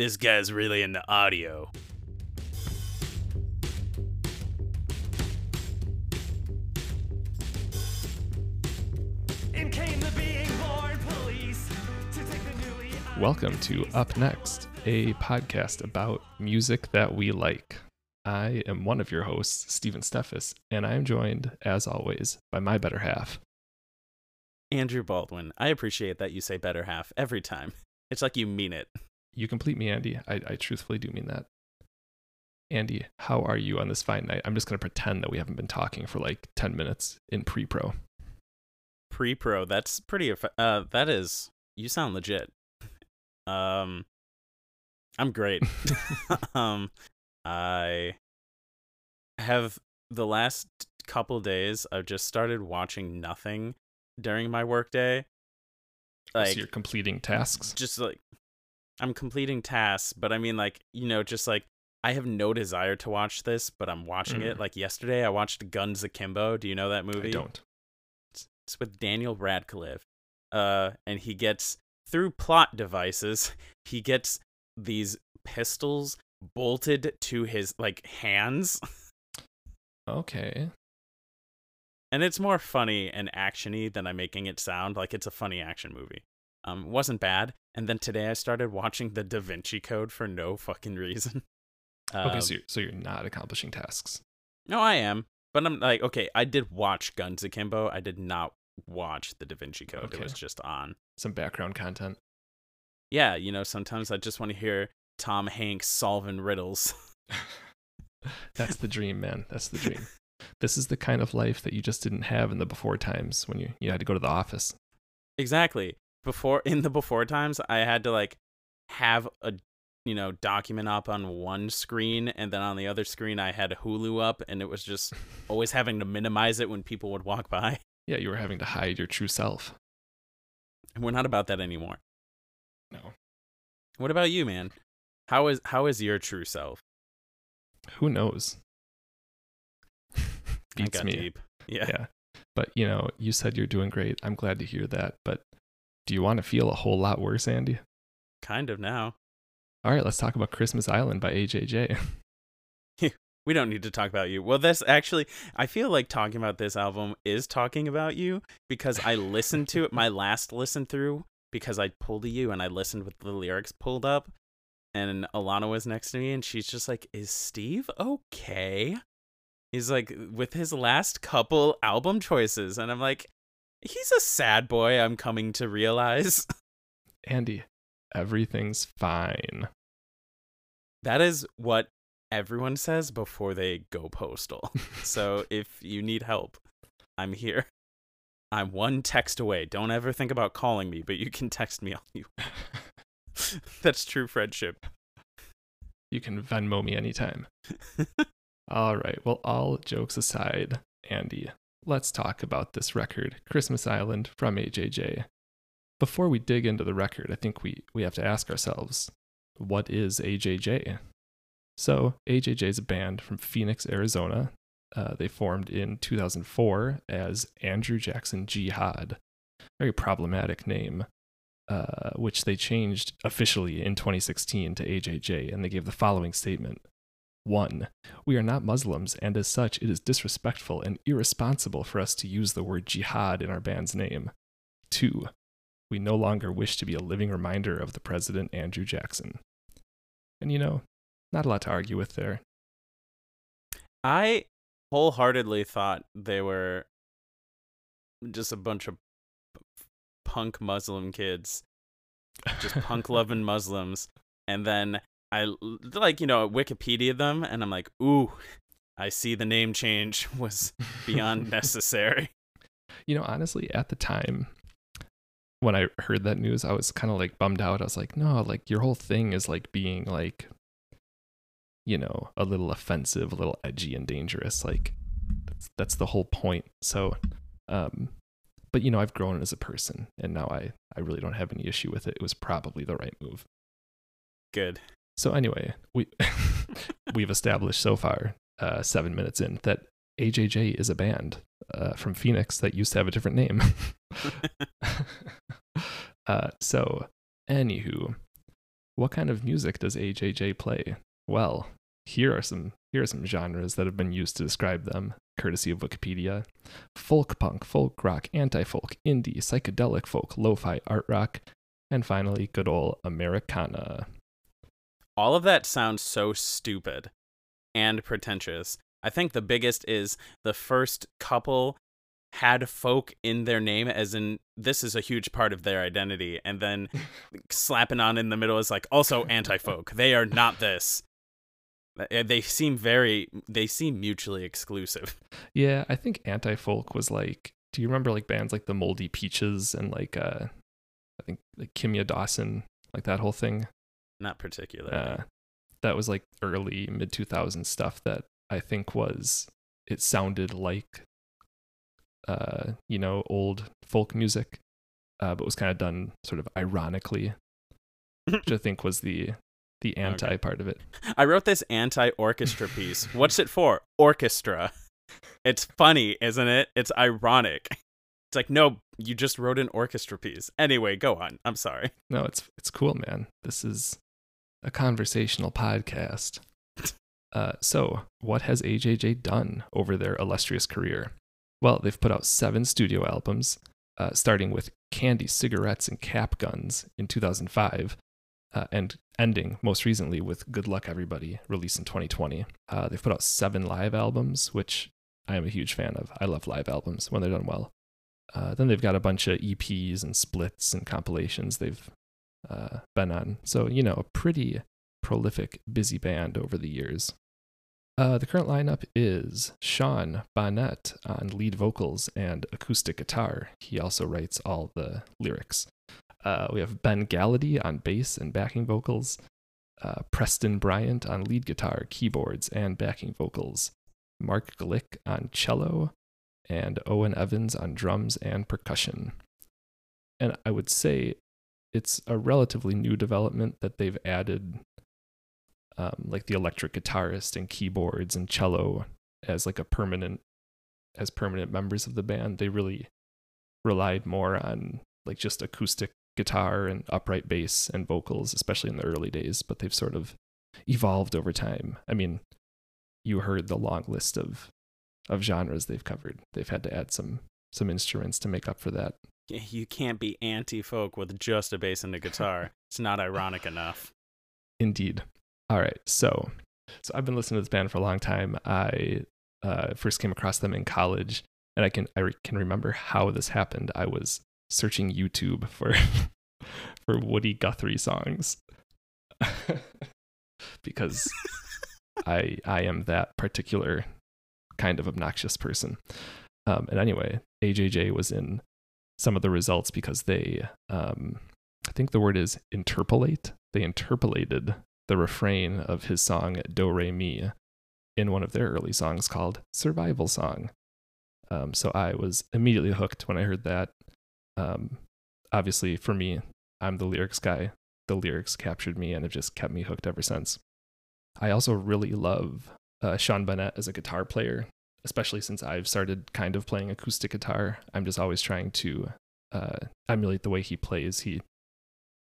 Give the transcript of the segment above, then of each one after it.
this guy's really into audio. In the being born police to take the newly Welcome to Up Next, a podcast about music that we like. I am one of your hosts, Stephen Steffes, and I am joined, as always, by my better half. Andrew Baldwin. I appreciate that you say better half every time. It's like you mean it. You complete me, Andy. I, I truthfully do mean that. Andy, how are you on this fine night? I'm just going to pretend that we haven't been talking for like 10 minutes in pre pro. Pre pro. That's pretty. Uh, that is. You sound legit. Um, I'm great. um, I have the last couple days. I've just started watching nothing during my workday. Like so you're completing tasks. just like I'm completing tasks, but I mean like, you know, just like I have no desire to watch this, but I'm watching it. Mm. Like yesterday I watched Guns Akimbo. Do you know that movie? I don't. It's with Daniel Radcliffe. Uh and he gets through plot devices, he gets these pistols bolted to his like hands. Okay. and it's more funny and actiony than I'm making it sound. Like it's a funny action movie. Um, wasn't bad. And then today I started watching The Da Vinci Code for no fucking reason. Okay, Um, so you're, so you're not accomplishing tasks. no, I am, but I'm like, okay, I did watch Guns Akimbo. I did not watch The Da Vinci Code. Okay. It was just on. Some background content. Yeah, you know, sometimes I just want to hear Tom Hanks solving riddles. That's the dream, man. That's the dream. this is the kind of life that you just didn't have in the before times when you, you had to go to the office. Exactly. Before in the before times, I had to like have a you know document up on one screen, and then on the other screen I had Hulu up, and it was just always having to minimize it when people would walk by. Yeah, you were having to hide your true self. And we're not about that anymore. No. What about you, man? How is how is your true self? Who knows? Beats me. deep. Yeah. Yeah. But, you know, you said you're doing great. I'm glad to hear that. But do you want to feel a whole lot worse, Andy? kind of now. All right, let's talk about Christmas Island by AJJ. We don't need to talk about you. Well, this actually, I feel like talking about this album is talking about you because I listened to it, my last listen through, because I pulled you and I listened with the lyrics pulled up. And Alana was next to me and she's just like, Is Steve okay? He's like, with his last couple album choices. And I'm like, He's a sad boy, I'm coming to realize. Andy, everything's fine. That is what everyone says before they go postal. so if you need help, I'm here. I'm one text away. Don't ever think about calling me, but you can text me all you. That's true friendship. You can Venmo me anytime. All right. Well, all jokes aside, Andy, let's talk about this record, Christmas Island from AJJ. Before we dig into the record, I think we, we have to ask ourselves, what is AJJ? So, AJJ is a band from Phoenix, Arizona. Uh, they formed in 2004 as Andrew Jackson Jihad. Very problematic name, uh, which they changed officially in 2016 to AJJ, and they gave the following statement. 1. We are not Muslims, and as such, it is disrespectful and irresponsible for us to use the word jihad in our band's name. 2. We no longer wish to be a living reminder of the President Andrew Jackson. And you know, not a lot to argue with there. I wholeheartedly thought they were just a bunch of punk Muslim kids, just punk loving Muslims. And then I like, you know, Wikipedia them and I'm like, ooh, I see the name change was beyond necessary. You know, honestly, at the time when I heard that news, I was kind of like bummed out. I was like, no, like your whole thing is like being like, you know, a little offensive, a little edgy and dangerous. Like that's that's the whole point. So, um, but you know, I've grown as a person, and now I I really don't have any issue with it. It was probably the right move. Good. So anyway, we we've established so far, uh, seven minutes in, that AJJ is a band uh, from Phoenix that used to have a different name. uh, so, anywho, what kind of music does AJJ play? Well, here are some here are some genres that have been used to describe them, courtesy of Wikipedia: folk punk, folk rock, anti-folk, indie, psychedelic folk, lo-fi, art rock, and finally, good old Americana. All of that sounds so stupid and pretentious. I think the biggest is the first couple had folk in their name as in this is a huge part of their identity and then slapping on in the middle is like also anti-folk they are not this they seem very they seem mutually exclusive Yeah, I think anti-folk was like. Do you remember like bands like the Moldy Peaches and like uh, I think like Kimya Dawson, like that whole thing. Not particularly. Uh, that was like early mid 2000s stuff that I think was it sounded like uh you know old folk music uh but was kind of done sort of ironically which I think was the the anti part of it. I wrote this anti-orchestra piece. What's it for? Orchestra. It's funny isn't it? It's ironic. It's like no you just wrote an orchestra piece. Anyway go on. I'm sorry. No, it's it's cool, man. This is a conversational podcast. Uh, so, what has AJJ done over their illustrious career? Well, they've put out seven studio albums, uh, starting with Candy, Cigarettes, and Cap Guns in 2005, uh, and ending most recently with Good Luck Everybody, released in 2020. Uh, they've put out seven live albums, which I am a huge fan of. I love live albums when they're done well. Uh, then they've got a bunch of EPs and splits and compilations they've uh. So, you know, a pretty prolific, busy band over the years. Uh, the current lineup is Sean Bonnette on lead vocals and acoustic guitar. He also writes all the lyrics. Uh, we have Ben Gallaty on bass and backing vocals, uh, Preston Bryant on lead guitar, keyboards, and backing vocals, Mark Glick on cello, and Owen Evans on drums and percussion. And I would say it's a relatively new development that they've added um, like the electric guitarist and keyboards and cello as like a permanent as permanent members of the band. They really relied more on like just acoustic guitar and upright bass and vocals, especially in the early days, but they've sort of evolved over time. I mean, you heard the long list of of genres they've covered. They've had to add some some instruments to make up for that. You can't be anti-folk with just a bass and a guitar it's not ironic enough Indeed. All right. So, so I've been listening to this band for a long time. I uh, first came across them in college, and I can I re- can remember how this happened. I was searching YouTube for for Woody Guthrie songs because I I am that particular kind of obnoxious person. Um, and anyway, AJJ was in some of the results because they um, I think the word is interpolate. They interpolated the refrain of his song Do Re Mi in one of their early songs called Survival Song. Um, so I was immediately hooked when I heard that. Um, obviously, for me, I'm the lyrics guy. The lyrics captured me and have just kept me hooked ever since. I also really love uh, Sean Bennett as a guitar player, especially since I've started kind of playing acoustic guitar. I'm just always trying to uh, emulate the way he plays. He,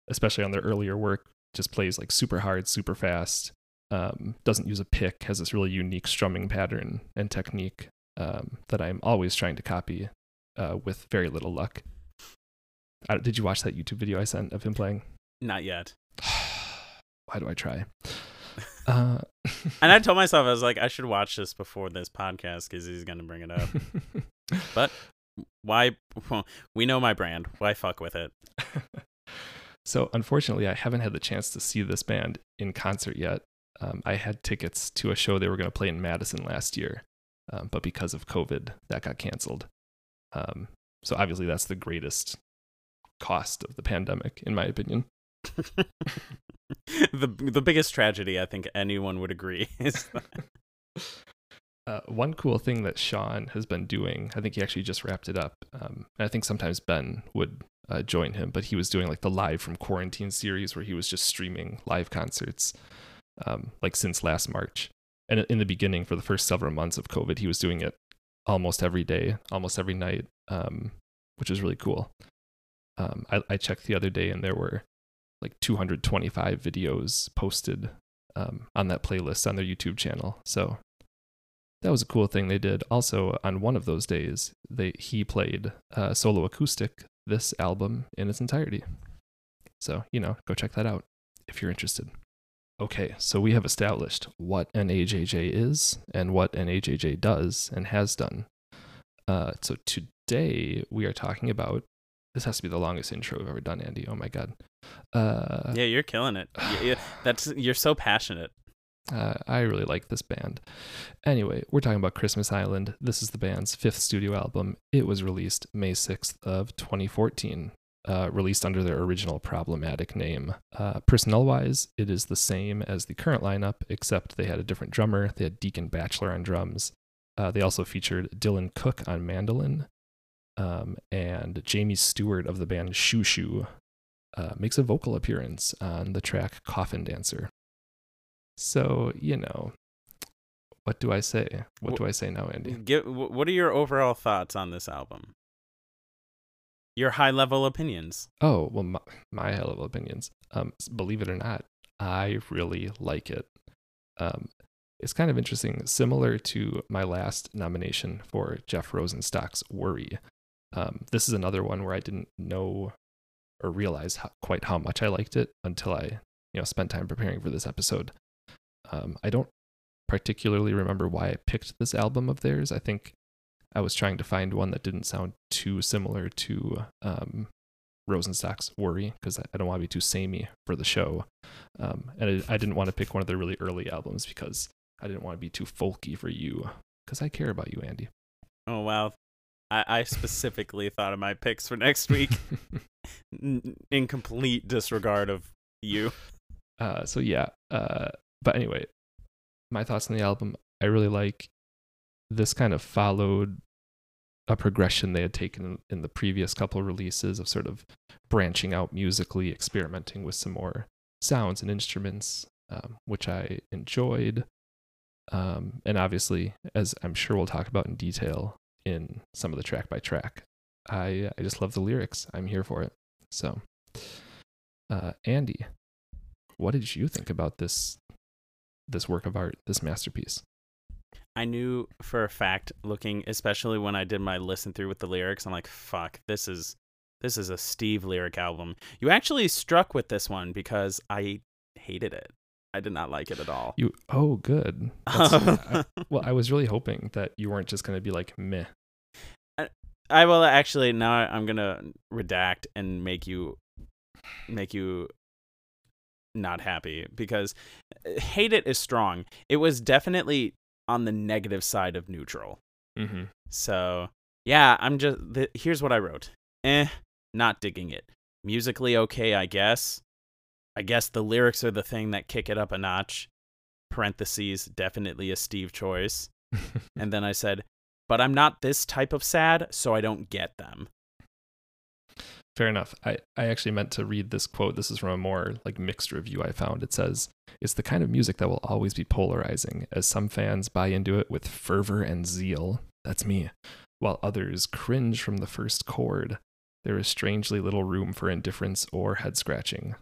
especially on their earlier work, just plays like super hard, super fast. Um, doesn't use a pick. Has this really unique strumming pattern and technique um, that I'm always trying to copy uh, with very little luck. Uh, did you watch that YouTube video I sent of him playing? not yet Why do I try? Uh, and i told myself i was like i should watch this before this podcast because he's gonna bring it up but why we know my brand why fuck with it so unfortunately, I haven't had the chance to see this band in concert yet. Um, I had tickets to a show they were going to play in Madison last year, um, but because of COVID, that got canceled. Um, so obviously, that's the greatest cost of the pandemic, in my opinion. the the biggest tragedy i think anyone would agree is Uh, one cool thing that Sean has been doing, I think he actually just wrapped it up. Um, and I think sometimes Ben would uh, join him, but he was doing like the live from quarantine series where he was just streaming live concerts, um, like since last March. And in the beginning, for the first several months of COVID, he was doing it almost every day, almost every night, um, which is really cool. Um, I, I checked the other day, and there were like 225 videos posted um, on that playlist on their YouTube channel. So that was a cool thing they did. Also, on one of those days, they he played uh, solo acoustic this album in its entirety. So you know, go check that out if you're interested. Okay, so we have established what an AJJ is and what an AJJ does and has done. Uh, so today we are talking about. This has to be the longest intro we've ever done, Andy. Oh my god. Uh, Yeah, you're killing it. Y- y- that's you're so passionate. Uh, I really like this band. Anyway, we're talking about Christmas Island. This is the band's fifth studio album. It was released May 6th of 2014, uh, released under their original problematic name. Uh, Personnel-wise, it is the same as the current lineup, except they had a different drummer. They had Deacon Batchelor on drums. Uh, they also featured Dylan Cook on mandolin, um, and Jamie Stewart of the band Xiu Xiu uh, makes a vocal appearance on the track Coffin Dancer. So, you know, what do I say? What Wh- do I say now, Andy? Give, what are your overall thoughts on this album? Your high level opinions. Oh, well, my, my high level opinions. Um, believe it or not, I really like it. Um, it's kind of interesting, similar to my last nomination for Jeff Rosenstock's Worry. Um, this is another one where I didn't know or realize how, quite how much I liked it until I, you know, spent time preparing for this episode. Um, I don't particularly remember why I picked this album of theirs. I think I was trying to find one that didn't sound too similar to um, Rosenstock's Worry because I, don't want to be too samey for the show. Um, and I, I didn't want to pick one of their really early albums because I didn't want to be too folky for you because I care about you, Andy. Oh wow. I, I specifically thought of my picks for next week in complete disregard of you. uh, so yeah. Uh, but anyway, my thoughts on the album. I really like this. Kind of followed a progression they had taken in, the previous couple releases of sort of branching out musically, experimenting with some more sounds and instruments, um, which I enjoyed. Um, and obviously, as I'm sure we'll talk about in detail in some of the track by track, I I just love the lyrics. I'm here for it. So, uh, Andy, what did you think about this this work of art, this masterpiece? I knew for a fact, looking especially when I did my listen through with the lyrics, I'm like, fuck, this is this is a Steve lyric album. You actually struck with this one because I hated it. I did not like it at all. You oh good. I- well, I was really hoping that you weren't just going to be like meh. I will actually now I'm gonna redact and make you make you not happy because uh, hate it is strong. It was definitely on the negative side of neutral. Mm-hmm. So yeah, I'm just the, here's what I wrote. Eh, not digging it. Musically okay, I guess. I guess the lyrics are the thing that kick it up a notch. Parentheses, definitely a Steve choice. And then I said, but I'm not this type of sad, so I don't get them. Fair enough. I, I actually meant to read this quote. This is from a more like mixed review I found. It says, It's the kind of music that will always be polarizing, as some fans buy into it with fervor and zeal. That's me. While others cringe from the first chord. There is strangely little room for indifference or head scratching.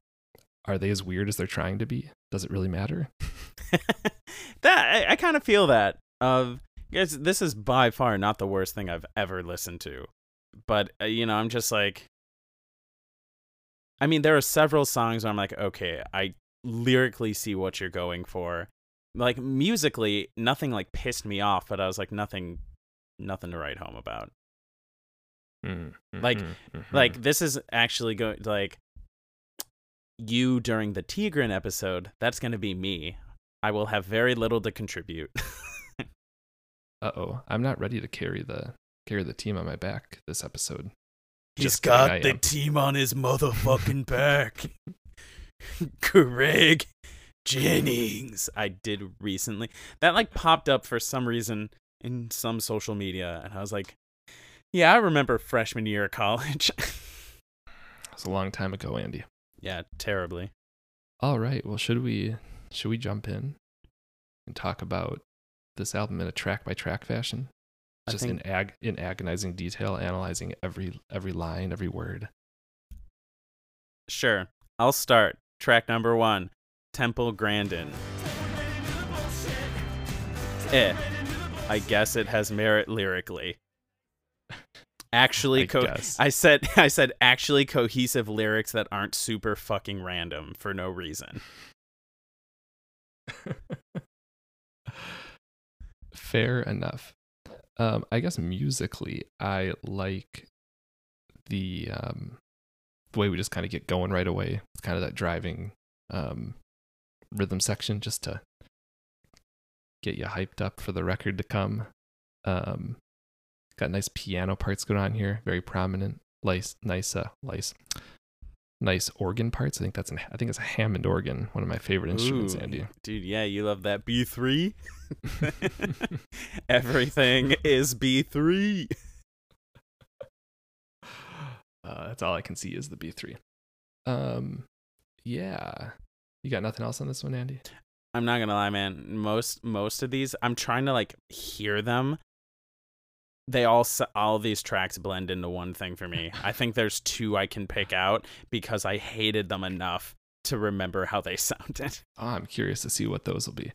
Are they as weird as they're trying to be? Does it really matter? that I, I kind of feel that. Of guys, this is by far not the worst thing I've ever listened to, but uh, you know, I'm just like, I mean, there are several songs where I'm like, okay, I lyrically see what you're going for. Like musically, nothing like pissed me off, but I was like, nothing, nothing to write home about. Like- Mm-hmm. Like this is actually going like you during the Tigran episode. That's going to be me. I will have very little to contribute. uh oh, I'm not ready to carry the carry the team on my back this episode. He's Just kidding, got the am. team on his motherfucking back. Greg Jennings. I did recently. That like popped up for some reason in some social media, and I was like, "Yeah, I remember freshman year of college." it's a long time ago, Andy. Yeah, terribly. All right. Well, should we should we jump in and talk about this album in a track by track fashion? Just think- in ag in agonizing detail, analyzing every every line, every word. Sure. I'll start. Track number one, Temple Grandin. Eh. I guess it has merit lyrically. Actually, I co- I said I said actually cohesive lyrics that aren't super fucking random for no reason. Fair enough. Um, I guess musically, I like the um, the way we just kind of get going right away. It's kind of that driving um, rhythm section, just to get you hyped up for the record to come. Um, got nice piano parts going on here, very prominent. Nice, nice, uh, nice, nice organ parts. I think that's an, I think it's a Hammond organ, one of my favorite instruments, Ooh, Andy. Dude, yeah, you love that B3? Everything is B3. Uh, that's all I can see is the B3. Um, yeah. You got nothing else on this one, Andy? I'm not gonna lie, man. Most most of these, I'm trying to like hear them. They all all these tracks blend into one thing for me. I think there's two I can pick out because I hated them enough to remember how they sounded. Oh, I'm curious to see what those will be.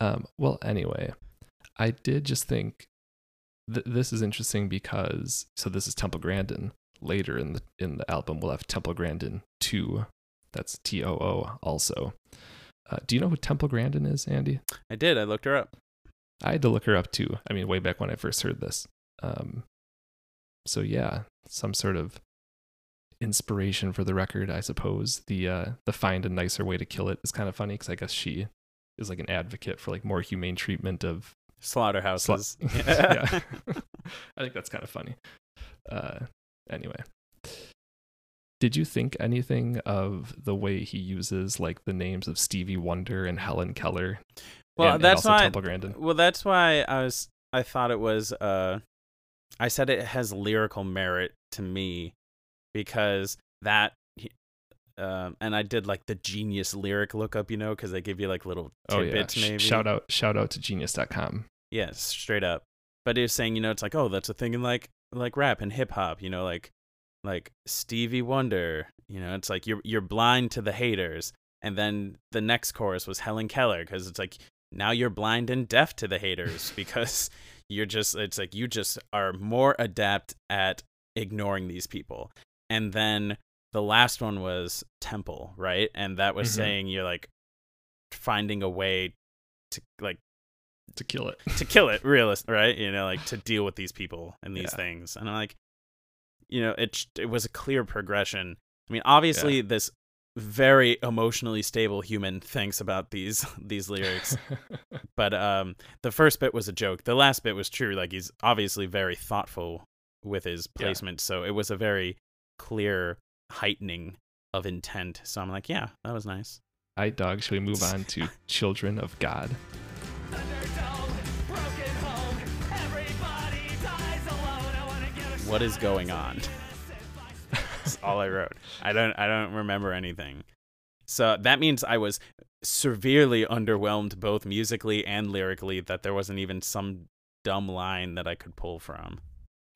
Um, well, anyway, I did just think th- this is interesting because so this is Temple Grandin. Later in the in the album, we'll have Temple Grandin two. That's T O O also. Uh, do you know who Temple Grandin is, Andy? I did. I looked her up. I had to look her up too. I mean, way back when I first heard this. Um, so yeah, some sort of inspiration for the record, I suppose. The uh, the find a nicer way to kill it is kind of funny because I guess she is like an advocate for like more humane treatment of. Slaughterhouses. yeah, I think that's kind of funny. Uh, anyway. Did you think anything of the way he uses like the names of Stevie Wonder and Helen Keller? Well, and- and that's also why. Temple Grandin. Well, that's why I was. I thought it was. Uh, I said it has lyrical merit to me because that. Um, and I did like the genius lyric lookup, you know, because they give you like little Oh yeah! tidbits, maybe. Shout out! Shout out to Genius.com. Yes, straight up. But it was saying, you know, it's like, oh, that's a thing in like like rap and hip hop, you know, like like Stevie Wonder, you know, it's like you're you're blind to the haters. And then the next chorus was Helen Keller because it's like now you're blind and deaf to the haters because you're just it's like you just are more adept at ignoring these people. And then the last one was Temple, right? And that was Mhm. saying you're like finding a way to like to kill it. to kill it realist right you know like to deal with these people and these Yeah. things and i'm like you know it it was a clear progression i mean obviously this very emotionally stable human thinks about these these lyrics but um the first bit was a joke the last bit was true like he's obviously very thoughtful with his Yeah. placement so it was a very clear heightening of intent so i'm like yeah that was nice I dog. Should we move on to Children of God? Thunderdome, broken home, everybody dies alone. I wanna give a what is going on That's all I wrote. I don't I don't remember anything. So that means I was severely underwhelmed both musically and lyrically that there wasn't even some dumb line that I could pull from.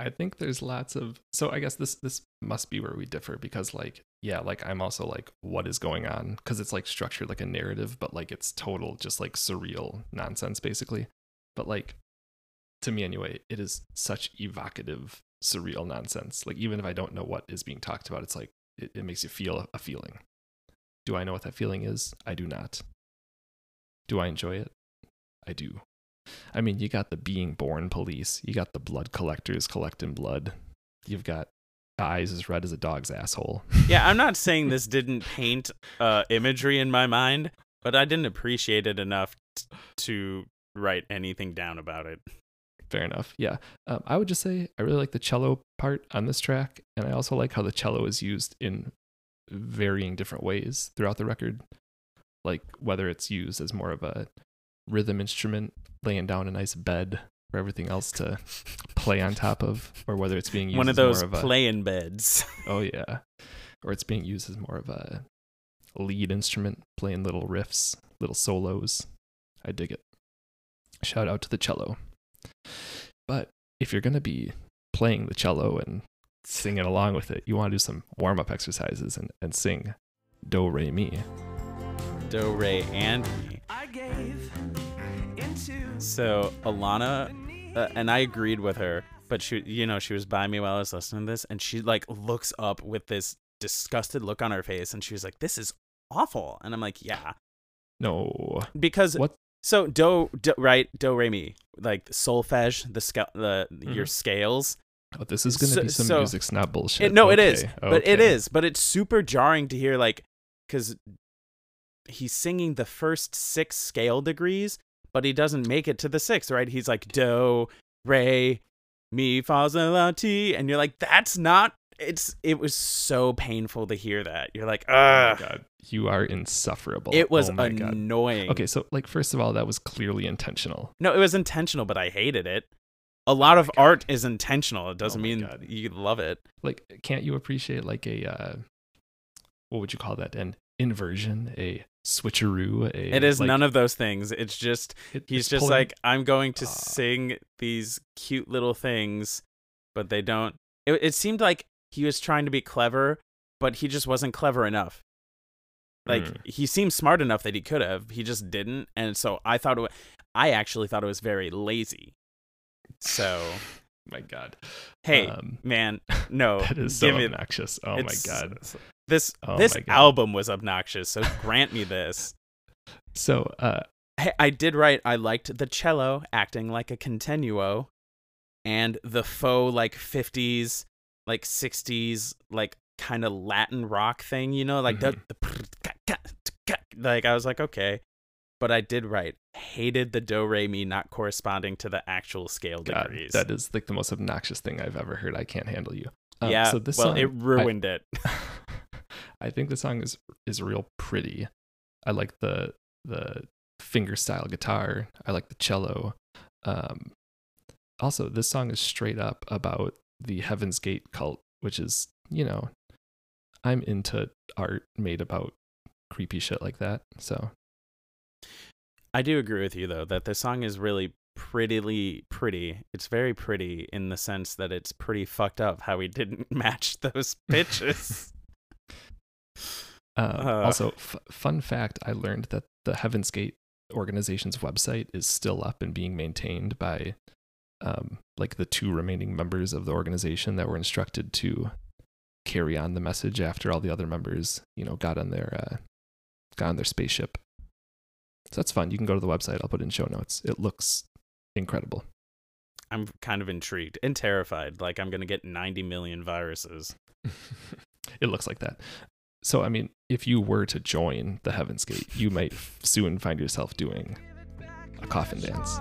I think there's lots of. So I guess this this must be where we differ because like yeah, like I'm also like what is going on because it's like structured like a narrative, but like it's total just like surreal nonsense basically. But like to me anyway, it is such evocative surreal nonsense. Like even if I don't know what is being talked about, it's like it, it makes you feel a feeling. Do I know what that feeling is? I do not. Do I enjoy it? I do. I mean, you got the being born police, you got the blood collectors collecting blood, you've got eyes as red as a dog's asshole. Yeah, I'm not saying this didn't paint uh, imagery in my mind, but I didn't appreciate it enough t- to write anything down about it. Fair enough. Yeah. Um, I would just say I really like the cello part on this track, and I also like how the cello is used in varying different ways throughout the record. Like whether it's used as more of a rhythm instrument, laying down a nice bed for everything else to play on top of, or whether it's being used One of those more of a, playing beds. Oh yeah, or it's being used as more of a lead instrument, playing little riffs, little solos. I dig it. Shout out to the cello. But if you're gonna be playing the cello and singing along with it, you want to do some warm up exercises and, and sing Do Re Mi. Do Re and Mi. I gave into So Alana, uh, and I agreed with her, but she, you know, she was by me while I was listening to this, and she like looks up with this disgusted look on her face, and she was like, "This is awful," and I'm like, "Yeah," No. because What? So do, do right do re mi like solfege the sca- the your Mhm. scales. Oh, this is going to So- be some so- music snob bullshit. It, no, it is, Okay, but it is, but it's super jarring to hear like because he's singing the first six scale degrees, but he doesn't make it to the sixth. Right? He's like do re mi fa sol la ti, and you're like that's not. It's it was so painful to hear that. You're like, Oh my god, you are insufferable. it was oh my god. annoying. Okay, so like first of all, that was clearly intentional. No, it was intentional, but I hated it. A lot of art is intentional. It doesn't Oh mean God. you love it. Like, can't you appreciate like a uh, what would you call that? An inversion, a switcheroo. A, It is like, none of those things. It's just it- he's it's just pulling- like I'm going to Ah. sing these cute little things, but they don't. It, it seemed like he was trying to be clever, but he just wasn't clever enough. Like Hmm. he seemed smart enough that he could have, he just didn't, and so I thought it. wa- I actually thought it was very lazy. So my god. hey, Um, man, no, that is so give me obnoxious. Oh my god. This Oh this God. album was obnoxious, so grant me this. So, uh, Hey, I did write I liked the cello acting like a continuo and the faux like 50s, like 60s, like kind of Latin rock thing, you know, like the, the like I was like okay. But I did write hated the do re mi not corresponding to the actual scale God, degrees. that is like the most obnoxious thing I've ever heard. I can't handle you. Um, yeah, So this well, song, it I- ruined it. I think the song is is real pretty. I like the the finger style guitar. I like the cello. Um, also, this song is straight up about the Heaven's Gate cult, which is you know, I'm into art made about creepy shit like that. So I do agree with you though that the song is really prettily pretty. It's very pretty in the sense that it's pretty fucked up how he didn't match those pitches. Um, Uh. also, f- fun fact: I learned that the Heaven's Gate organization's website is still up and being maintained by, um, like the two remaining members of the organization that were instructed to carry on the message after all the other members, you know, got on their uh, got on their spaceship. So that's fun. You can go to the website. I'll put in show notes. It looks incredible. I'm kind of intrigued and terrified. Like I'm gonna get 90 million viruses. it looks like that. So, I mean, if you were to join the Heaven's Gate, you might soon find yourself doing a coffin dance.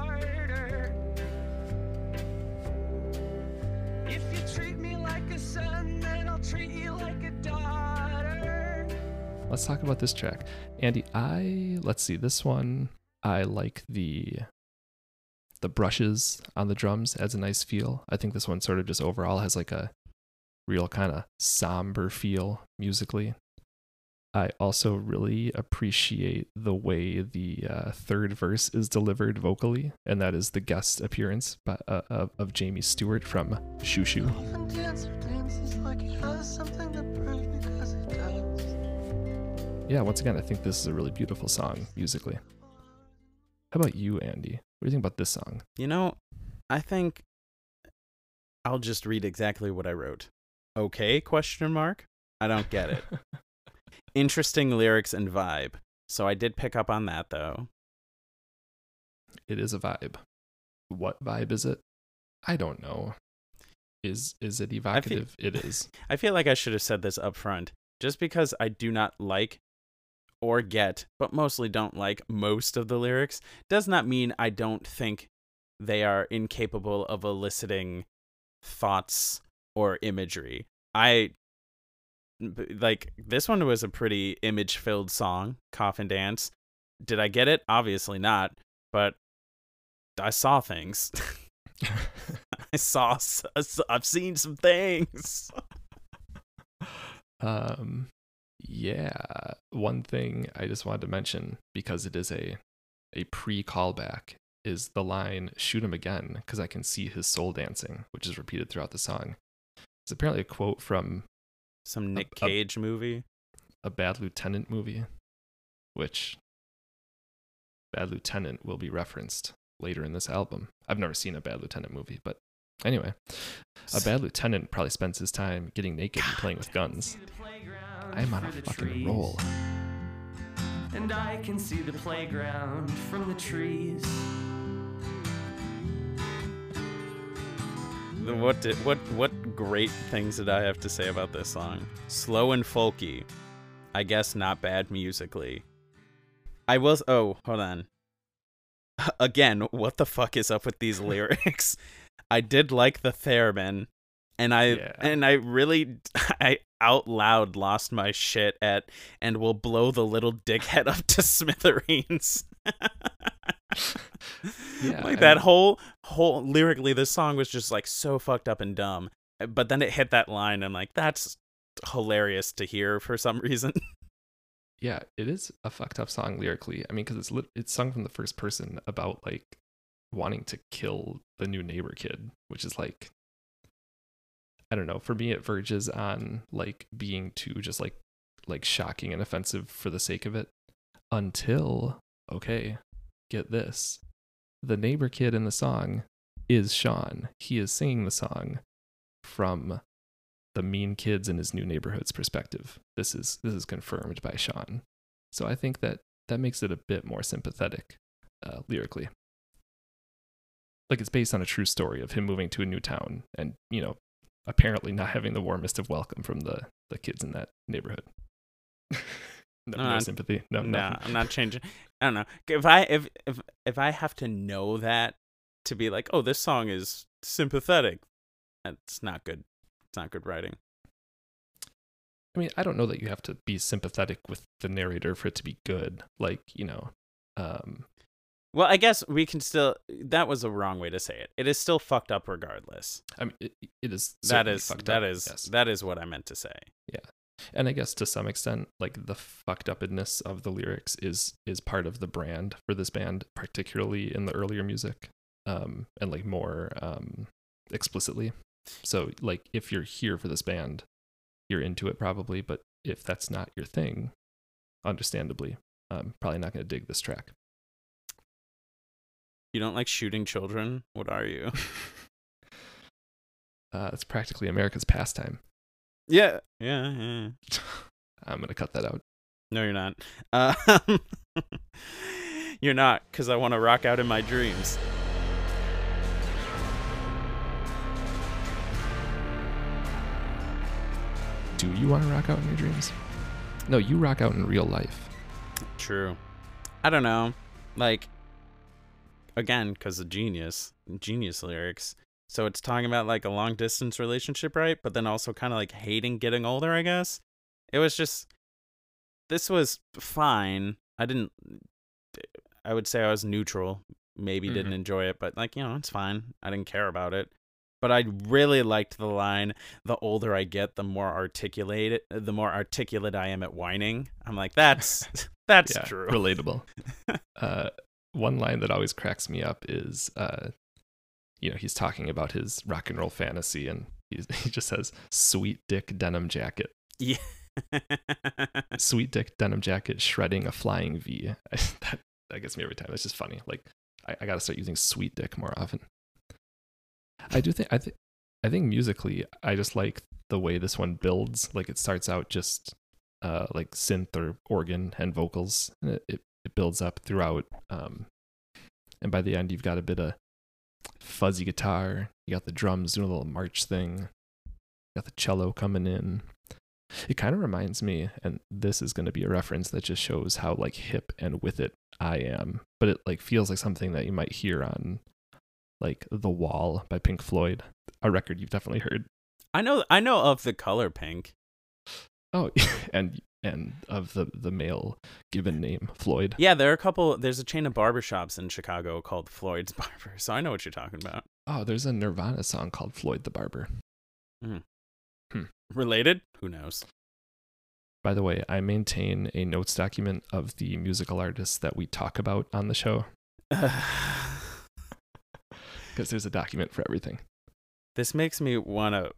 Let's talk about this track. Andy, I let's see this one. I like the the brushes on the drums adds a nice feel. I think this one sort of just overall has like a real kind of somber feel musically. I also really appreciate the way the uh, third verse is delivered vocally, and that is the guest appearance by, uh, of, of Jamie Stewart from Xiu Xiu. Yeah, once again, I think this is a really beautiful song musically. How about you, Andy? What do you think about this song? You know, I think I'll just read exactly what I wrote. Okay? Question mark. I don't get it. Interesting lyrics and vibe. So I did pick up on that though. it is a vibe. What vibe is it? I don't know. Is is it evocative? it is. I feel like I should have said this up front. Just because I do not like or get, but mostly don't like most of the lyrics, does not mean I don't think they are incapable of eliciting thoughts or imagery. I like this one was a pretty image filled song, Coffin Dance. Did I get it? Obviously not, but I saw things. I saw, I've seen some things. um yeah, one thing I just wanted to mention because it is a a pre-callback is the line shoot him again because I can see his soul dancing, which is repeated throughout the song. It's apparently a quote from Some Nick a- Cage movie. a Bad Lieutenant movie, which Bad Lieutenant will be referenced later in this album. I've never seen a Bad Lieutenant movie, but anyway, a Bad Lieutenant probably spends his time getting naked and playing with guns. I'm on a fucking roll. And I can see the playground from the trees. The- What did, what what great things did I have to say about this song? Slow and folky. I guess not bad musically. I was oh, hold on. Again, what the fuck is up with these lyrics? I did like the theremin and I Yeah. and I really I out loud lost my shit at and will blow the little dickhead up to smithereens. Yeah, like that whole whole lyrically this song was just like so fucked up and dumb but then it hit that line and like that's hilarious to hear for some reason Yeah, it is a fucked up song lyrically. I mean, because it's lit- it's sung from the first person about like wanting to kill the new neighbor kid, which is like I don't know. For me, it verges on like being too just like like shocking and offensive for the sake of it. Until okay, get this, the neighbor kid in the song is Sean. He is singing the song from the mean kids in his new neighborhood's perspective. This is this is confirmed by Sean. So I think that that makes it a bit more sympathetic uh, lyrically. Like it's based on a true story of him moving to a new town and you know apparently not having the warmest of welcome from the the kids in that neighborhood. no, no sympathy. No, nah nothing. i'm not changing i don't know if i if if if i have to know that to be like oh this song is sympathetic that's not good it's not good writing I mean, I don't know that you have to be sympathetic with the narrator for it to be good. Like, you know, um, well i guess we can still that was a wrong way to say it it is still fucked up regardless I mean, it, it is that is that up, is yes. that is what i meant to say Yeah, and I guess to some extent, like the fucked upness of the lyrics is is part of the brand for this band, particularly in the earlier music, um, and like more um, explicitly. So, like, if you're here for this band, you're into it probably, but if that's not your thing, understandably, um, probably not going to dig this track. You don't like shooting children what are you Uh, it's practically America's pastime. yeah yeah yeah I'm gonna cut that out. No, you're not. Uh, you're not, because I want to rock out in my dreams. Do you want to rock out in your dreams? No, you rock out in real life. True. I don't know. Like, again, because of genius, genius lyrics. So it's talking about like a long distance relationship, right? But then also kind of like hating getting older, I guess. It was just, this was fine. I didn't, I would say I was neutral. Maybe didn't Mhm. enjoy it, but like, you know, it's fine. I didn't care about it. But I really liked the line, the older I get, the more articulate the more articulate I am at whining. I'm like, that's that's yeah, true. relatable. uh, one line that always cracks me up is, uh, you know, he's talking about his rock and roll fantasy, and he's, he just says "sweet dick denim jacket." Yeah. Sweet dick denim jacket shredding a flying V. that that gets me every time. That's just funny. Like I, I got to start using sweet dick more often. I do think I think I think musically, I just like the way this one builds. Like it starts out just uh, like synth or organ and vocals, and it, it, it builds up throughout. Um, and by the end, you've got a bit of fuzzy guitar. You got the drums doing a little march thing. You got the cello coming in. It kind of reminds me, and this is going to be a reference that just shows how like hip and with it I am. But it like feels like something that you might hear on like The Wall by Pink Floyd, a record you've definitely heard. I know I know of the color pink. Oh, and and of the the male given name Floyd. Yeah, there are a couple there's a chain of barbershops in Chicago called Floyd's Barber, so I know what you're talking about. Oh, there's a Nirvana song called Floyd the Barber. Hmm. Hmm. Related? Who knows? By the way, I maintain a notes document of the musical artists that we talk about on the show because there's a document for everything. this makes me want to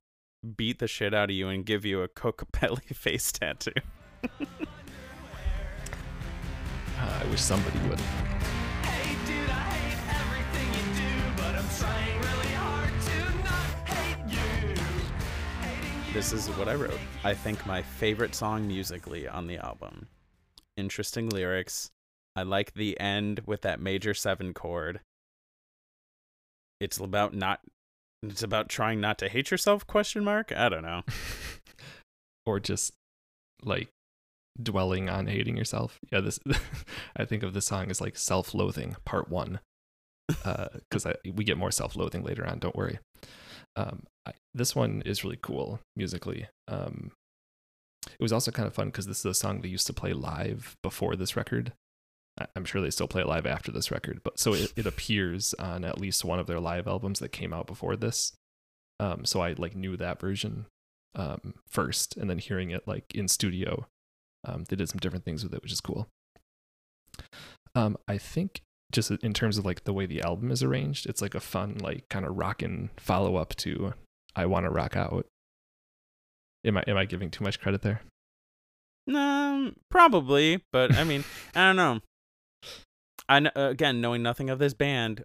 beat the shit out of you and give you a Coca Belly face tattoo. Uh, I wish somebody would. Hey dude, I hate everything you do, but I'm trying really hard to not hate you. You. This is what I wrote. I think my favorite song musically on the album. Interesting lyrics. I like the end with that major seven chord. It's about not it's about trying not to hate yourself question mark? I don't know. or just like dwelling on hating yourself. Yeah, this I think of the song as like self-loathing part 1. Uh cuz we get more self-loathing later on, don't worry. Um I, this one is really cool musically. Um it was also kind of fun cuz this is a song they used to play live before this record. I- I'm sure they still play it live after this record, but so it, it appears on at least one of their live albums that came out before this. Um, so I like knew that version um, first, and then hearing it like in studio, um, they did some different things with it, which is cool. Um, I think just in terms of like the way the album is arranged, it's like a fun like kind of rockin' follow up to "I Want to Rock Out." Am I am I giving too much credit there? Um, probably, but I mean, I don't know. I kn- again, knowing nothing of this band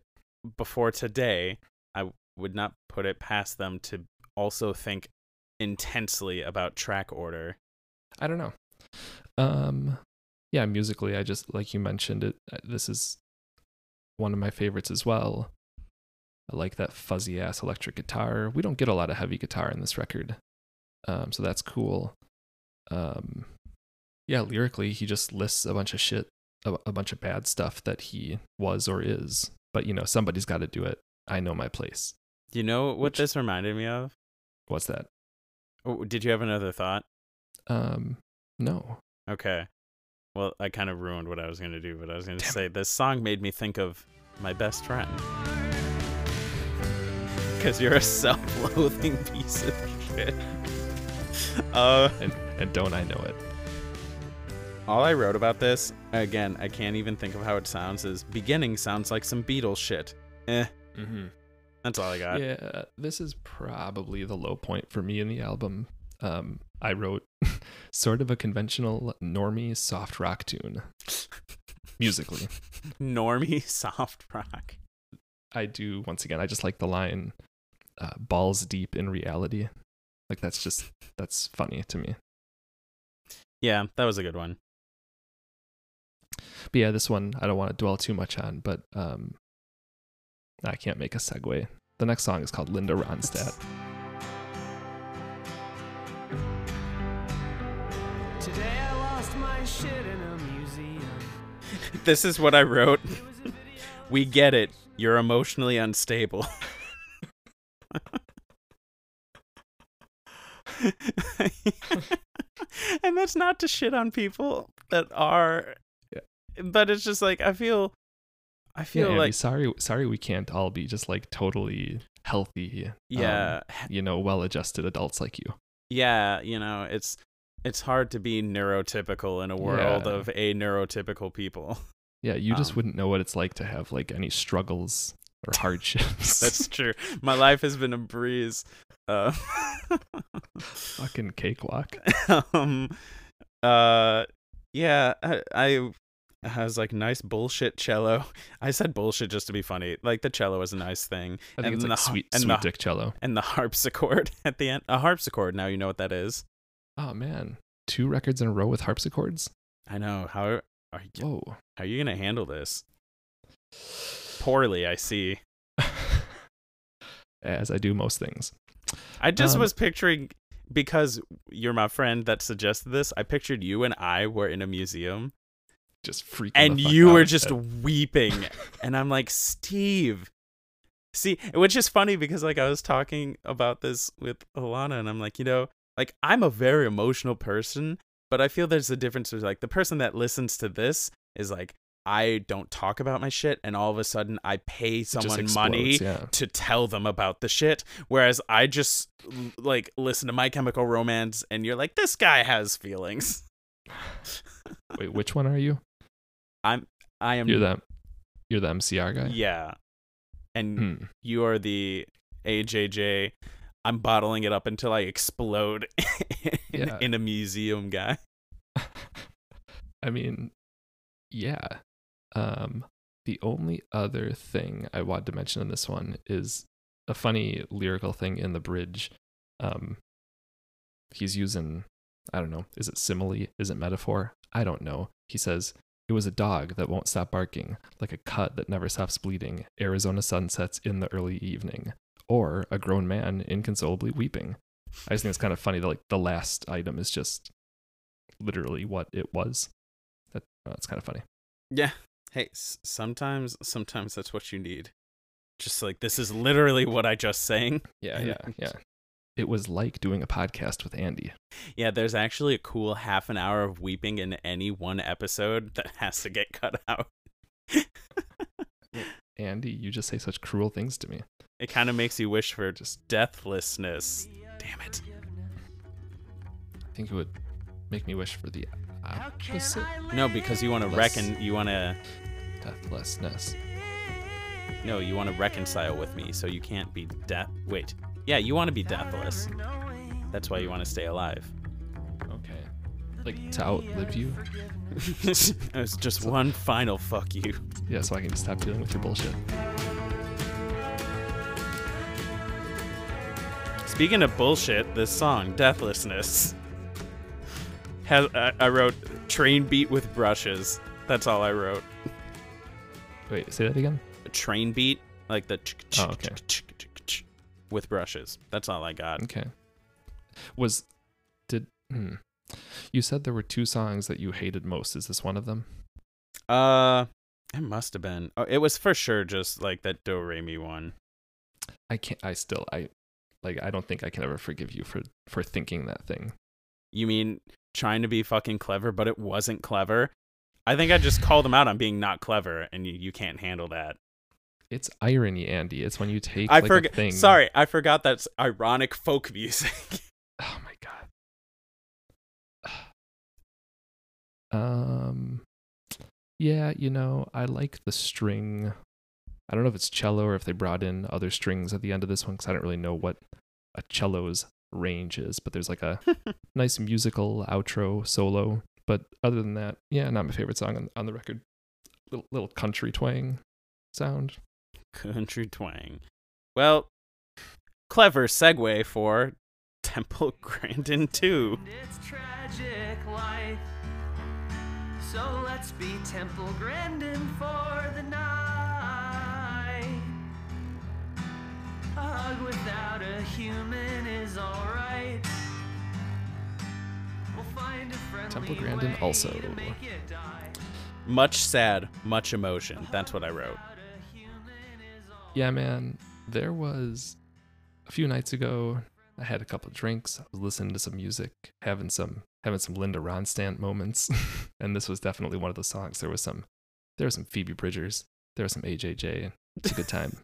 before today, I would not put it past them to also think intensely about track order. I don't know. Um, yeah, musically, I just like you mentioned it. uh, This is one of my favorites as well. I like that fuzzy ass electric guitar. We don't get a lot of heavy guitar in this record, um, so that's cool. Um, yeah, lyrically, he just lists a bunch of shit, a, a bunch of bad stuff that he was or is. But you know, somebody's got to do it. I know my place. Do you know what Which- this reminded me of? What's that? Oh, did you have another thought? Um, no. Okay. Well, I kind of ruined what I was going to do, but I was going to say this song made me think of my best friend. Because you're a self loathing piece of shit. Uh, And and don't I know it? all I wrote about this, again, I can't even think of how it sounds, is beginning sounds like some Beatles shit. Eh, Mm-hmm. that's all I got. Yeah, this is probably the low point for me in the album. Um, I wrote sort of a conventional normie soft rock tune musically. Normie soft rock. I do once again. I just like the line uh, "balls deep in reality." Like that's just that's funny to me. Yeah, that was a good one. But yeah, this one I don't want to dwell too much on, but um, I can't make a segue. The next song is called Linda Ronstadt. Shit in a museum. This is what I wrote. It was a video. We get it. You're emotionally unstable. and that's not to shit on people that are Yeah. but it's just like I feel I feel Andy, like sorry, sorry, we can't all be just like totally healthy, um, yeah, you know, well-adjusted adults like you. yeah, you know, it's it's hard to be neurotypical in a world Yeah. of a neurotypical people. Yeah, you just Um, wouldn't know what it's like to have like any struggles or hardships. That's true. My life has been a breeze. Uh, fucking cakewalk. um uh yeah I, I I was like nice bullshit cello. I said bullshit just to be funny. Like the cello is a nice thing. I think And it's the like har- sweet, and sweet the- dick cello. And the harpsichord at the end. A harpsichord, now you know what that is. Oh man, two records in a row with harpsichords. I know. How are you Whoa. how are you gonna handle this? Poorly, I see. As I do most things. I just Um, was picturing because you're my friend that suggested this, I pictured you and I were in a museum Just freaking. and you were just weeping and i'm like steve see which is funny because like i was talking about this with alana and i'm like you know like i'm a very emotional person but i feel there's a difference with like the person that listens to this is like i don't talk about my shit and all of a sudden i pay someone money Yeah. to tell them about the shit whereas i just like listen to my chemical romance and you're like this guy has feelings Wait, which one are you? i'm i am You're the you're the MCR guy. yeah and Hmm. you are the AJJ. I'm bottling it up until I explode in, Yeah. in a museum guy. I mean, yeah. Um, the only other thing I wanted to mention in this one is a funny lyrical thing in the bridge. Um, he's using, I don't know, is it simile? Is it metaphor? I don't know. He says, It was a dog that won't stop barking, like a cut that never stops bleeding, Arizona sunsets in the early evening, or a grown man inconsolably weeping. I just think it's kind of funny that like the last item is just literally what it was. That uh, that's kind of funny. Yeah. Hey, s- sometimes sometimes that's what you need. Just like this is literally what I just sang. Yeah, yeah, yeah. It was like doing a podcast with Andy. Yeah, there's actually a cool half an hour of weeping in any one episode that has to get cut out. Andy, you just say such cruel things to me. It kind of makes you wish for just deathlessness. Damn it. I think it would make me wish for the opposite No, because you want to reckon you want to deathlessness. no, you want to reconcile with me, so you can't be death. Wait. Yeah, you want to be deathless. That's why you want to stay alive. Okay. Like to outlive you? it's just one final fuck you. Yeah, so I can just stop dealing with your bullshit. Speaking of bullshit, this song, Deathlessness, has I, I wrote train beat with brushes. That's all I wrote. Wait, say that again? A train beat, like the Oh, okay. with brushes. That's all I got. Okay. Was did hmm. You said there were two songs that you hated most. Is this one of them? Uh, it must have been. Oh, it was for sure just like that Do Re Mi one. I can't I still I like I don't think I can ever forgive you for for thinking that thing. You mean trying to be fucking clever, but it wasn't clever? I think I just called him out on being not clever, and you, you can't handle that. It's irony, Andy. It's when you take I like forgot. thing. Sorry, I forgot that's ironic folk music. Oh my god. Um yeah, you know, I like the string. I don't know if it's cello or if they brought in other strings at the end of this one cuz I don't really know what a cello's range is, but there's like a nice musical outro solo. But other than that, yeah, not my favorite song on, on the record. Little little country twang sound. Country twang. Well, clever segue for Temple Grandin 2. It's tragic life. So let's be Temple Grandin for the night. A hug without a human is alright. We'll find a friendly Temple Grandin also. to make it die. Much sad, much emotion. That's what I wrote. Without a human is all Yeah, man. There was a few nights ago. I had a couple drinks. I was listening to some music, having some having some Linda Ronstadt moments, and this was definitely one of the songs. There was some there was some Phoebe Bridgers. There was some AJJ. It's a good time.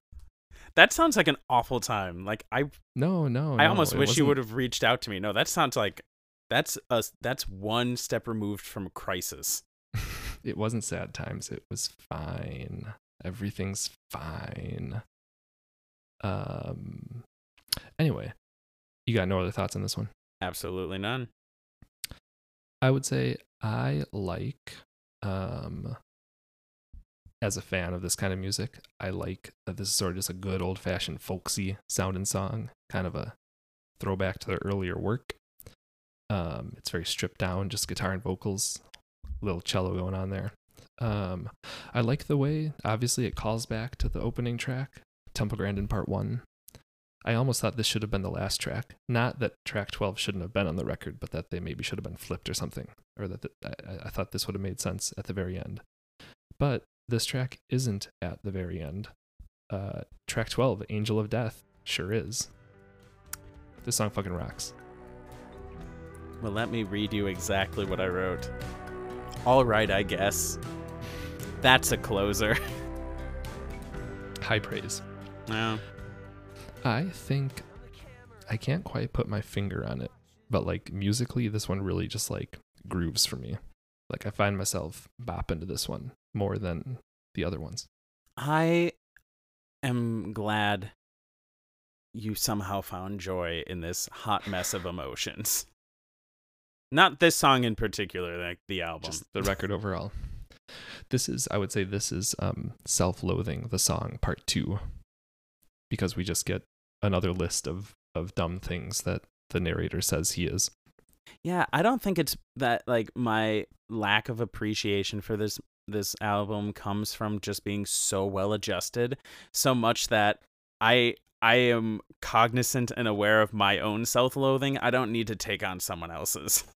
That sounds like an awful time. Like I No, no, I no, almost wish you wasn't- would have reached out to me. No, that sounds like that's a that's one step removed from a crisis. it wasn't sad times. It was fine. Everything's fine. Um. Anyway, you got no other thoughts on this one? Absolutely none. I would say I like um as a fan of this kind of music, I like that this is sort of just a good old fashioned folksy sounding song, kind of a throwback to their earlier work. Um it's very stripped down, just guitar and vocals, little cello going on there. Um I like the way obviously it calls back to the opening track, Temple Grandin Part 1. I almost thought this should have been the last track. Not that track 12 shouldn't have been on the record, but that they maybe should have been flipped or something. Or that the, I, I thought this would have made sense at the very end. But this track isn't at the very end. Uh, track 12, Angel of Death, sure is. This song fucking rocks. Well, let me read you exactly what I wrote. All right, I guess. That's a closer. High praise. no. I think I can't quite put my finger on it, but like musically, this one really just like grooves for me. Like I find myself bopping to this one more than the other ones. I am glad you somehow found joy in this hot mess of emotions. Not this song in particular, like the album. just the record overall. This is, I would say, this is um, self-loathing the song part two, because we just get another list of of dumb things that the narrator says he is. Yeah, I don't think it's that like my lack of appreciation for this this album comes from just being so well adjusted, so much that I I am cognizant and aware of my own self-loathing. I don't need to take on someone else's.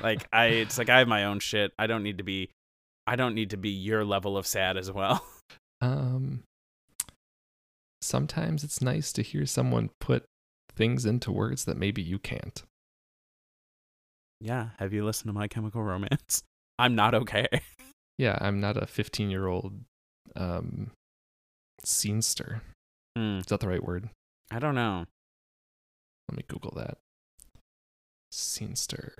Like I it's like I have my own shit. I don't need to be I don't need to be your level of sad as well. Um, sometimes it's nice to hear someone put things into words that maybe you can't. Yeah, have you listened to My Chemical Romance? I'm not okay. Yeah, I'm not a 15 year old um, scenester. Hmm, Is that the right word? I don't know. Let me Google that. Scenester.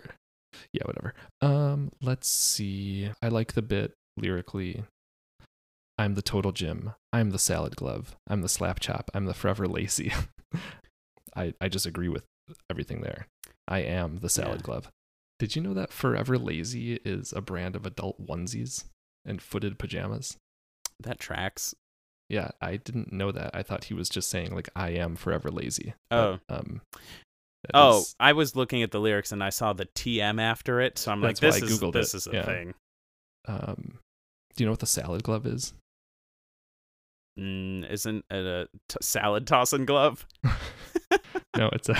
Yeah, whatever. Um, let's see. I like the bit lyrically. I'm the Total Gym. I'm the salad glove. I'm the slap chop. I'm the Forever Lazy. I I just agree with everything there. I am the salad Yeah. glove. Did you know that Forever Lazy is a brand of adult onesies and footed pajamas? That tracks. Yeah, I didn't know that. I thought he was just saying like I am forever lazy. Oh. But, um Oh, is- I was looking at the lyrics and I saw the TM after it, so I'm That's like, why this is this it, is a yeah. thing. um do you know what the salad glove is? Mm, isn't it a t- salad tossing glove? no, it's a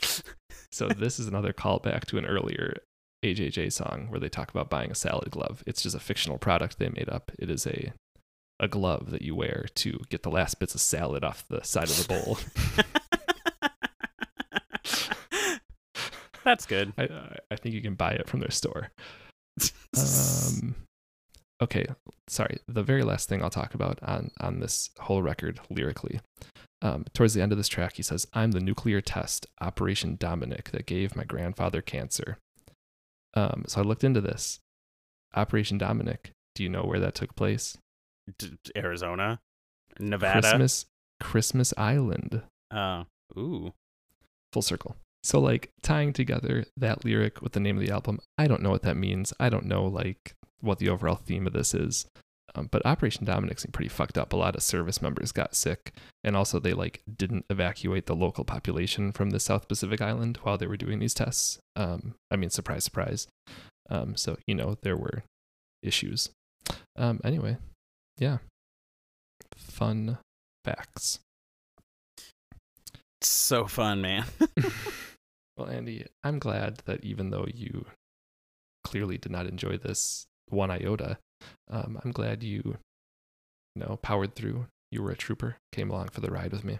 So this is another callback to an earlier AJJ song where they talk about buying a salad glove. It's just a fictional product they made up. It is a a glove that you wear to get the last bits of salad off the side of the bowl. That's good. I I- I think you can buy it from their store. Um, okay, sorry. The very last thing I'll talk about on on this whole record lyrically. Um, towards the end of this track, he says, "I'm the nuclear test, Operation Dominic, that gave my grandfather cancer." Um, so I looked into this. Operation Dominic. Do you know where that took place? D- Arizona, Nevada. Christmas, Christmas Island. Oh, ooh. Full circle. So like tying together that lyric with the name of the album, I don't know what that means. I don't know like what the overall theme of this is. Um, but Operation Dominic seemed pretty fucked up. A lot of service members got sick, and also they like didn't evacuate the local population from the South Pacific Island while they were doing these tests. Um, I mean, surprise, surprise. Um, so you know there were issues. Um, anyway, yeah, fun facts. So fun, man. Well, Andy, I'm glad that even though you clearly did not enjoy this one iota, um, I'm glad you, you know, powered through. You were a trooper, came along for the ride with me.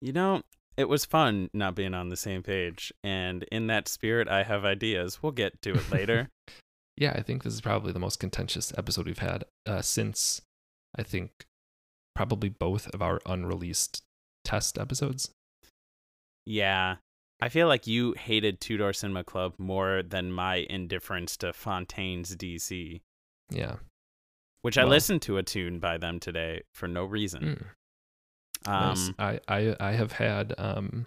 you know, it was fun not being on the same page, and in that spirit, I have ideas. We'll get to it later. Yeah, I think this is probably the most contentious episode we've had uh, since, I think, probably both of our unreleased test episodes. yeah. I feel like you hated Two Door Cinema Club more than my indifference to Fontaines DC, Yeah. which I listened to a tune by them today for no reason. Mm, Um, nice. I, I I have had um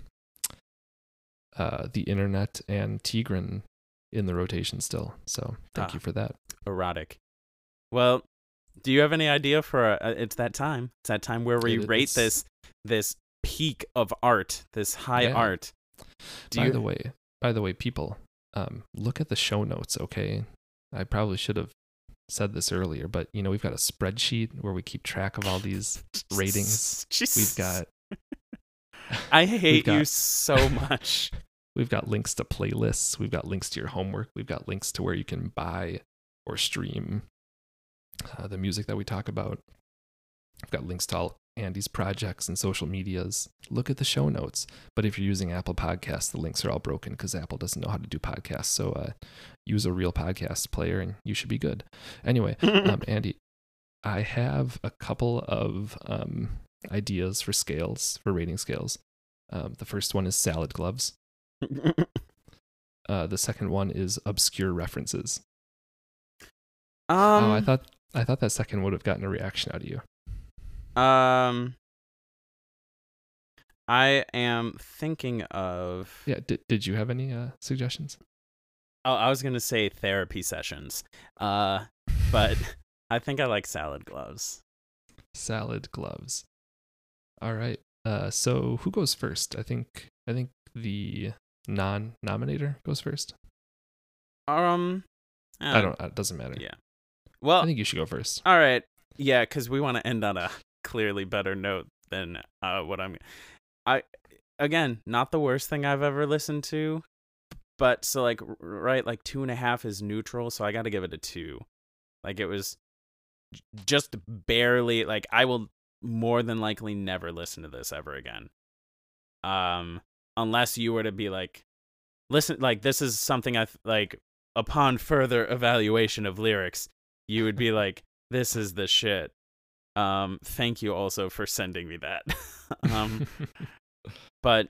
uh the internet and Tigran in the rotation still. So thank Ah. you for that. erotic. Well, do you have any idea for a, it's that time? It's that time where we It- rate this this peak of art, this high Yeah. art. Do by you the way, by the way, people, um, look at the show notes. Okay, I probably should have said this earlier, but you know we've got a spreadsheet where we keep track of all these. ratings. We've got I hate you so much. we've got links to playlists. We've got links to your homework. We've got links to where you can buy or stream uh, the music that we talk about. I've got links to all Andy's projects and social medias. Look at the show notes. But if you're using Apple Podcasts, the links are all broken because Apple doesn't know how to do podcasts. So uh, use a real podcast player and you should be good. Anyway, um, Andy, I have a couple of um, ideas for scales, for rating scales. Um, the first one is salad gloves. Uh, the second one is obscure references. um, oh, I thought I thought that second would have gotten a reaction out of you. Um, I am thinking of. Yeah. Did Did you have any uh, suggestions? oh, I was gonna say therapy sessions. Uh, but I think I like salad gloves. Salad gloves. All right. Uh, so who goes first? I think I think the non-nominator goes first. Um, I don't. It doesn't matter. yeah. Well, I think you should go first. all right. Yeah, because we want to end on a clearly better note than uh what I'm. I again, not the worst thing I've ever listened to, but so like right, like two and a half is neutral, so I got to give it a two. Like it was just barely. Like I will more than likely never listen to this ever again. Um, unless you were to be like, listen, like this is something I th- like. Upon further evaluation of lyrics, you would be like, "This is the shit." Um, thank you also for sending me that. um, but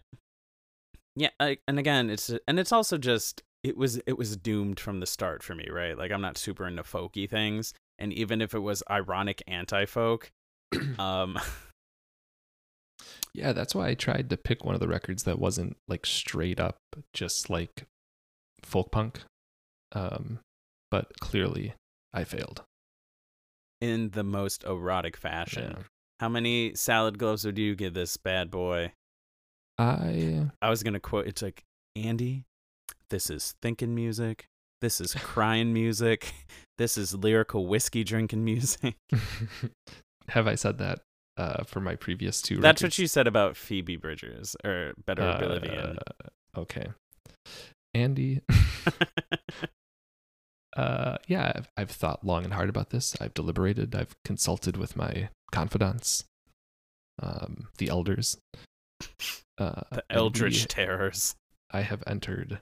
yeah, I, and again, it's and it's also just it was it was doomed from the start for me, right? Like I'm not super into folky things, and even if it was ironic anti-folk, um, yeah, that's why I tried to pick one of the records that wasn't like straight up just like folk punk. Um, but clearly I failed. In the most erotic fashion. Yeah. How many salad gloves would you give this bad boy? I I was gonna quote. It's like Andy, this is thinking music. This is crying music. This is lyrical whiskey drinking music. have I said that uh, for my previous two. That's what you said about Phoebe Bridgers or Better Oblivion. Uh, okay, Andy. uh, yeah, I've, I've thought long and hard about this. I've deliberated. I've consulted with my confidants, um, the elders. Uh, the Eldritch we- Terrors. I have entered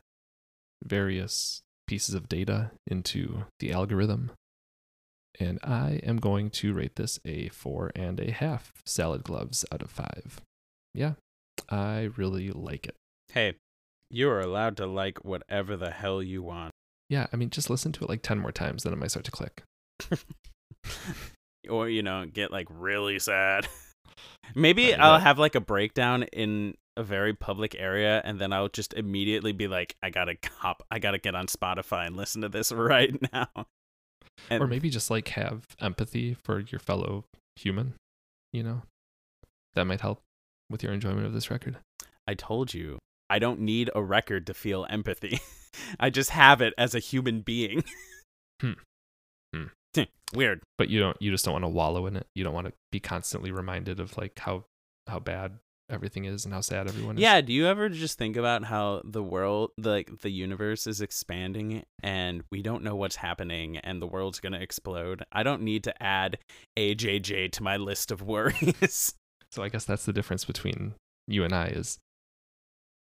various pieces of data into the algorithm, and I am going to rate this a four and a half salad gloves out of five. Yeah, I really like it. Hey, you are allowed to like whatever the hell you want. Yeah, I mean, just listen to it like 10 more times, then it might start to click. or you know get like really sad maybe i'll have like a breakdown in a very public area and then i'll just immediately be like i gotta cop i gotta get on spotify and listen to this right now and or maybe just like have empathy for your fellow human, you know? That might help with your enjoyment of this record. i told you i don't need a record to feel empathy i just have it as a human being Hmm. Hmm. weird But you don't you just don't want to wallow in it. You don't want to be constantly reminded of like how how bad everything is and how sad everyone is. Yeah, do you ever just think about how the world, like the universe is expanding and we don't know what's happening and the world's going to explode? I don't need to add AJJ to my list of worries. So I guess that's the difference between you and I is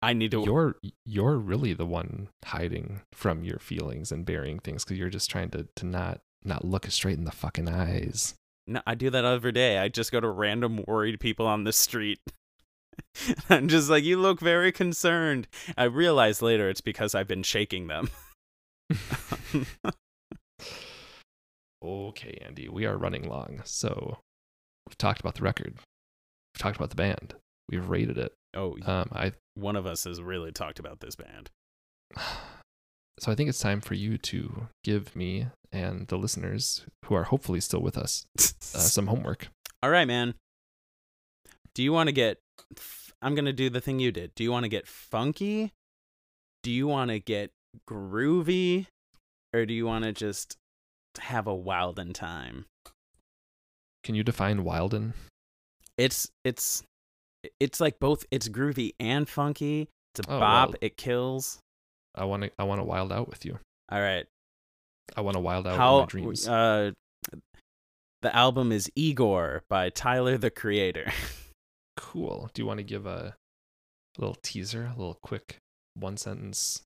I need to you're you're really the one hiding from your feelings and burying things because you're just trying to to not not look straight in the fucking eyes. No, I do that every day. I just go to random worried people on the street. I'm just like, you look very concerned. I realize later it's because I've been shaking them. Okay, Andy, we are running long. So we've talked about the record. We've talked about the band. We've rated it. Oh, Um, I one of us has really talked about this band. so I think it's time for you to give me and the listeners who are hopefully still with us uh, some homework. All right, man. Do you want to get? f- I'm gonna do the thing you did. Do you want to get funky? Do you want to get groovy, or do you want to just have a wilden time? Can you define Wilden? It's it's it's like both. It's groovy and funky. It's a Oh, bop. well. It kills. I want to. I want to wild out with you. All right. I want to wild out How? my dreams. Uh, the album is Igor by Tyler the Creator. cool. Do you want to give a little teaser, a little quick one sentence?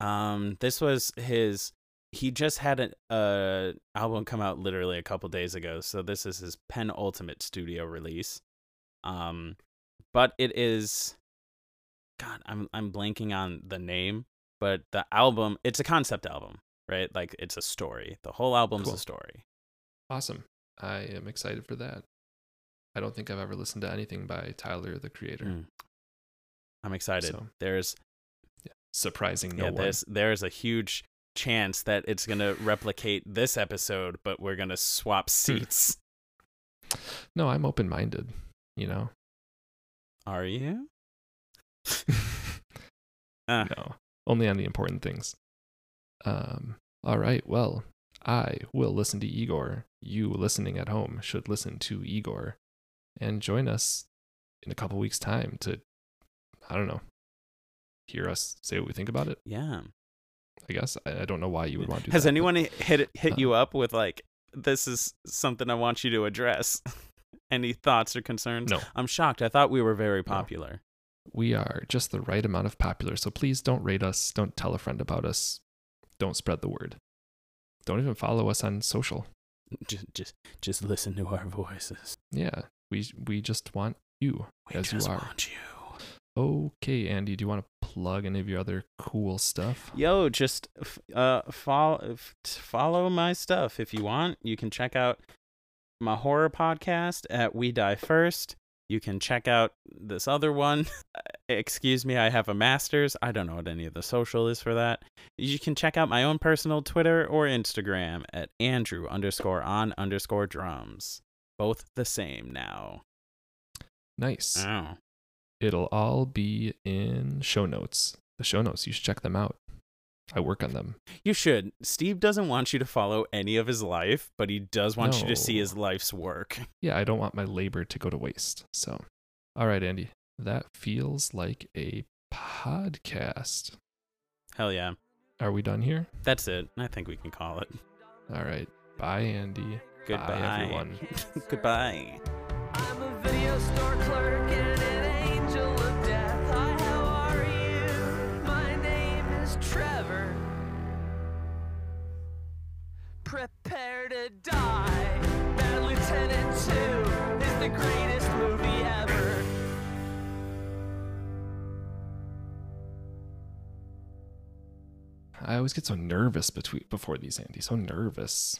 Um, this was his. He just had an uh album come out literally a couple days ago, so this is his penultimate studio release. Um, but it is. God, I'm I'm blanking on the name, but the album it's a concept album, right? Like it's a story. The whole album's Cool. a story. Awesome. I am excited for that. I don't think I've ever listened to anything by Tyler the Creator. Mm. I'm excited. So- There's Surprising no yeah, one. there's there's a huge chance that it's gonna replicate this episode, but we're gonna swap seats. No, I'm open minded, you know? Are you? Ah. no, only on the important things. Um, all right. Well, I will listen to Igor. You listening at home should listen to Igor and join us in a couple weeks' time to, I don't know, hear us say what we think about it. Yeah. I guess I, I don't know why you would want to do Has that, but- anyone hit hit Uh, you up with like this is something I want you to address? Any thoughts or concerns? No. I'm shocked. I thought we were very popular. we are just the right amount of popular. So please don't rate us. Don't tell a friend about us. Don't spread the word. Don't even follow us on social. Just just just listen to our voices. Yeah, we we just want you We as you are. want you. Okay, Andy, do you want to plug any of your other cool stuff? Yo, just uh follow follow my stuff if you want. You can check out my horror podcast at We Die First. You can check out this other one. Excuse me, I have a master's. I don't know what any of the social is for that. You can check out my own personal Twitter or Instagram at Andrew underscore on underscore drums. Both the same now. Nice. Oh. It'll all be in show notes. The show notes, you should check them out. I work on them. You should. Steve doesn't want you to follow any of his life, but he does want you to see his life's work. Yeah, I don't want my labor to go to waste. So, all right, Andy, that feels like a podcast. Hell yeah. Are we done here? That's it. I think we can call it. All right. Bye, Andy. Goodbye, Bye, everyone. Goodbye. Prepare to die. Bad Lieutenant 2 is the greatest movie ever. I always get so nervous between before these, Andy. So nervous.